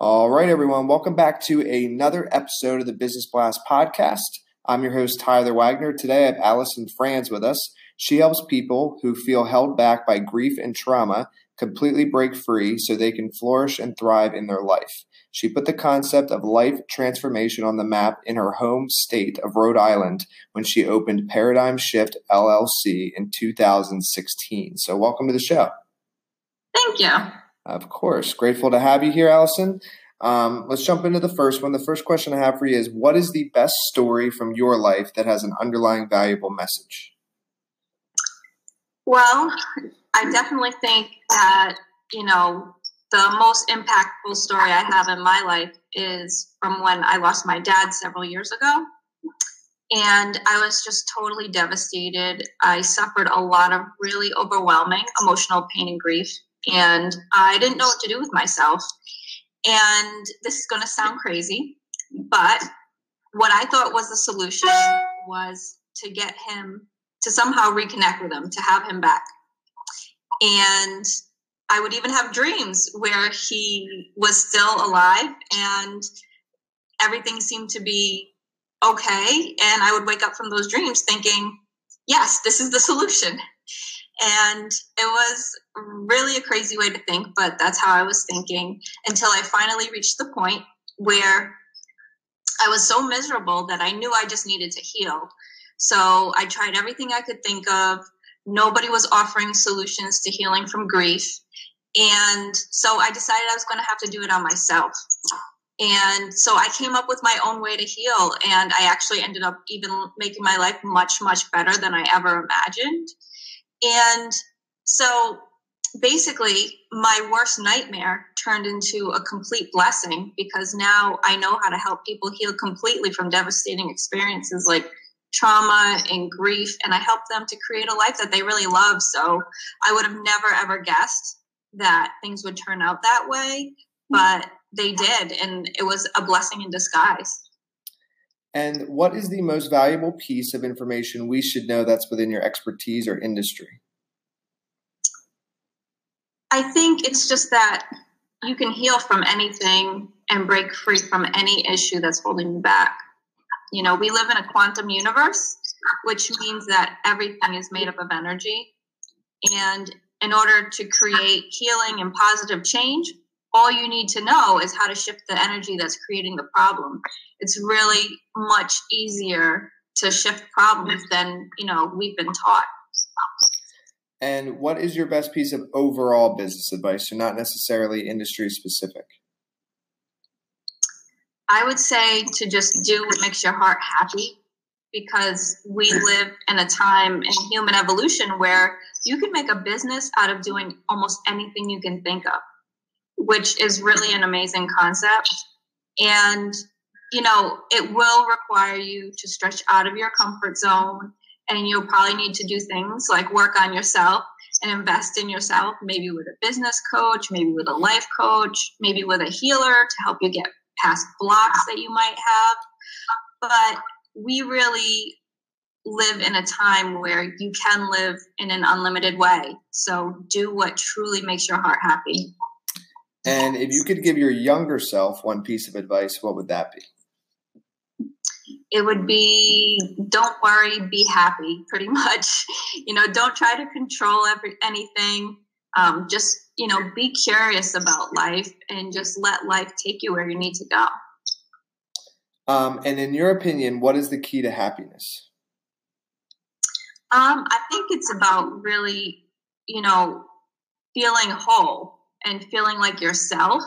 All right, everyone. Welcome back to another episode of the Business Blast podcast. I'm your host, Tyler Wagner. Today I have Allison Franz with us. She helps people who feel held back by grief and trauma completely break free so they can flourish and thrive in their life. She put the concept of life transformation on the map in her home state of Rhode Island when she opened Paradigm Shift LLC in 2016. So, welcome to the show. Thank you. Of course. Grateful to have you here, Allison. Um, let's jump into the first one. The first question I have for you is What is the best story from your life that has an underlying valuable message? Well, I definitely think that, you know, the most impactful story I have in my life is from when I lost my dad several years ago. And I was just totally devastated. I suffered a lot of really overwhelming emotional pain and grief. And I didn't know what to do with myself. And this is going to sound crazy, but what I thought was the solution was to get him to somehow reconnect with him, to have him back. And I would even have dreams where he was still alive and everything seemed to be okay. And I would wake up from those dreams thinking, yes, this is the solution. And it was really a crazy way to think, but that's how I was thinking until I finally reached the point where I was so miserable that I knew I just needed to heal. So I tried everything I could think of. Nobody was offering solutions to healing from grief. And so I decided I was going to have to do it on myself. And so I came up with my own way to heal. And I actually ended up even making my life much, much better than I ever imagined. And so basically, my worst nightmare turned into a complete blessing because now I know how to help people heal completely from devastating experiences like trauma and grief. And I help them to create a life that they really love. So I would have never, ever guessed that things would turn out that way, but they did. And it was a blessing in disguise. And what is the most valuable piece of information we should know that's within your expertise or industry? I think it's just that you can heal from anything and break free from any issue that's holding you back. You know, we live in a quantum universe, which means that everything is made up of energy. And in order to create healing and positive change, all you need to know is how to shift the energy that's creating the problem. It's really much easier to shift problems than, you know, we've been taught. And what is your best piece of overall business advice, so not necessarily industry specific? I would say to just do what makes your heart happy because we live in a time in human evolution where you can make a business out of doing almost anything you can think of, which is really an amazing concept. And, you know, it will require you to stretch out of your comfort zone. And you'll probably need to do things like work on yourself and invest in yourself, maybe with a business coach, maybe with a life coach, maybe with a healer to help you get past blocks that you might have. But we really live in a time where you can live in an unlimited way. So do what truly makes your heart happy. And if you could give your younger self one piece of advice, what would that be? It would be don't worry, be happy, pretty much. You know, don't try to control every anything. Um, just, you know, be curious about life and just let life take you where you need to go. Um, and in your opinion, what is the key to happiness? Um, I think it's about really, you know, feeling whole and feeling like yourself,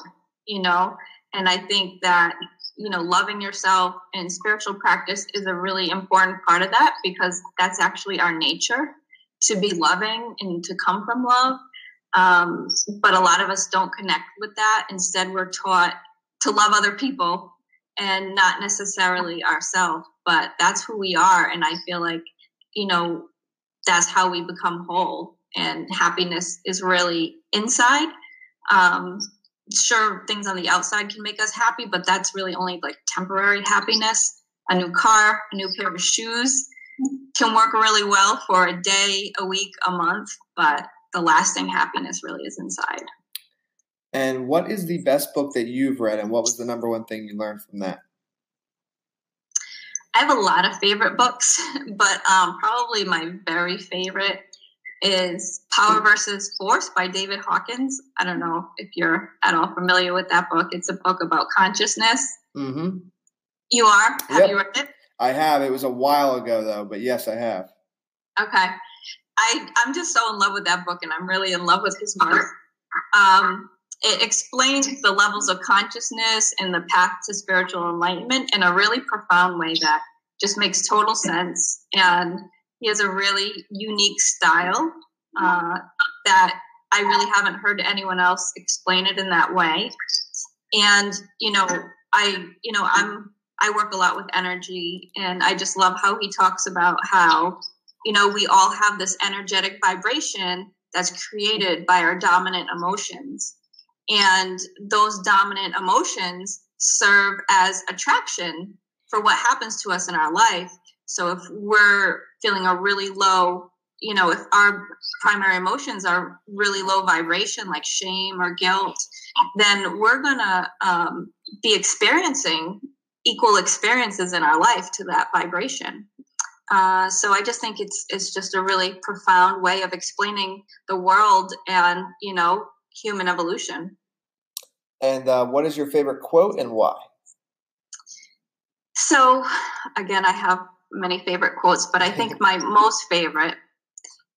you know. And I think that you know, loving yourself and spiritual practice is a really important part of that because that's actually our nature to be loving and to come from love. Um, but a lot of us don't connect with that. Instead, we're taught to love other people and not necessarily ourselves. But that's who we are. And I feel like, you know, that's how we become whole. And happiness is really inside. Um, sure things on the outside can make us happy, but that's really only like temporary happiness. A new car, a new pair of shoes can work really well for a day, a week, a month, but the lasting happiness really is inside. And what is the best book that you've read, and what was the number one thing you learned from that? I have a lot of favorite books, but um, probably my very favorite is Power versus Force by David Hawkins. I don't know if you're at all familiar with that book. It's a book about consciousness. Mm-hmm. You are? Have yep. you read it? I have. It was a while ago though, but yes, I have. Okay. I I'm just so in love with that book, and I'm really in love with his work. Um, it explains the levels of consciousness and the path to spiritual enlightenment in a really profound way that just makes total sense and he has a really unique style uh, that I really haven't heard anyone else explain it in that way. And you know, I you know I'm I work a lot with energy, and I just love how he talks about how you know we all have this energetic vibration that's created by our dominant emotions, and those dominant emotions serve as attraction for what happens to us in our life so if we're feeling a really low, you know, if our primary emotions are really low vibration, like shame or guilt, then we're to um, be experiencing equal experiences in our life to that vibration. Uh, so I just think it's it's just a really profound way of explaining the world and you know human evolution. And uh, what is your favorite quote and why? So again, I have many favorite quotes, but I think my most favorite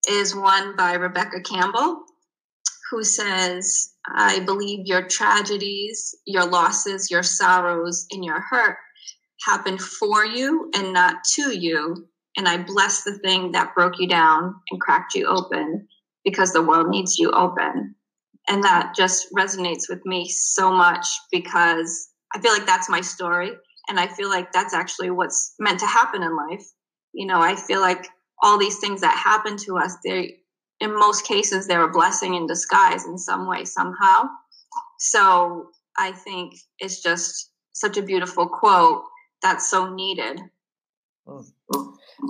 is one by Rebecca Campbell, who says, I believe your tragedies, your losses, your sorrows, and your hurt happen for you and not to you. And I bless the thing that broke you down and cracked you open because the world needs you open. And that just resonates with me so much because I feel like that's my story. And i feel like that's actually what's meant to happen in life. You know i feel like all these things that happen to us they in most cases they're a blessing in disguise in some way somehow. So i think it's just such a beautiful quote that's so needed hmm.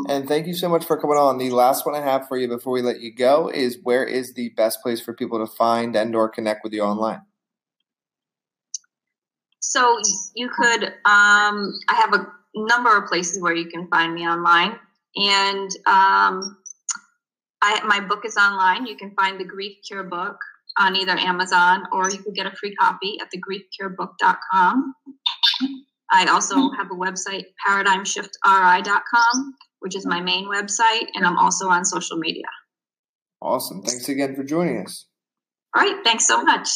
And thank you so much for coming on the last one i have for you before we let you go is where is the best place for people to find and or connect with you online so you could, um, I have a number of places where you can find me online, and um, I, my book is online. You can find the Grief Cure book on either Amazon or you could get a free copy at thegriefcurebook.com. I also have a website, paradigmshiftri.com, which is my main website, and I'm also on social media. Awesome. Thanks again for joining us. All right. Thanks so much.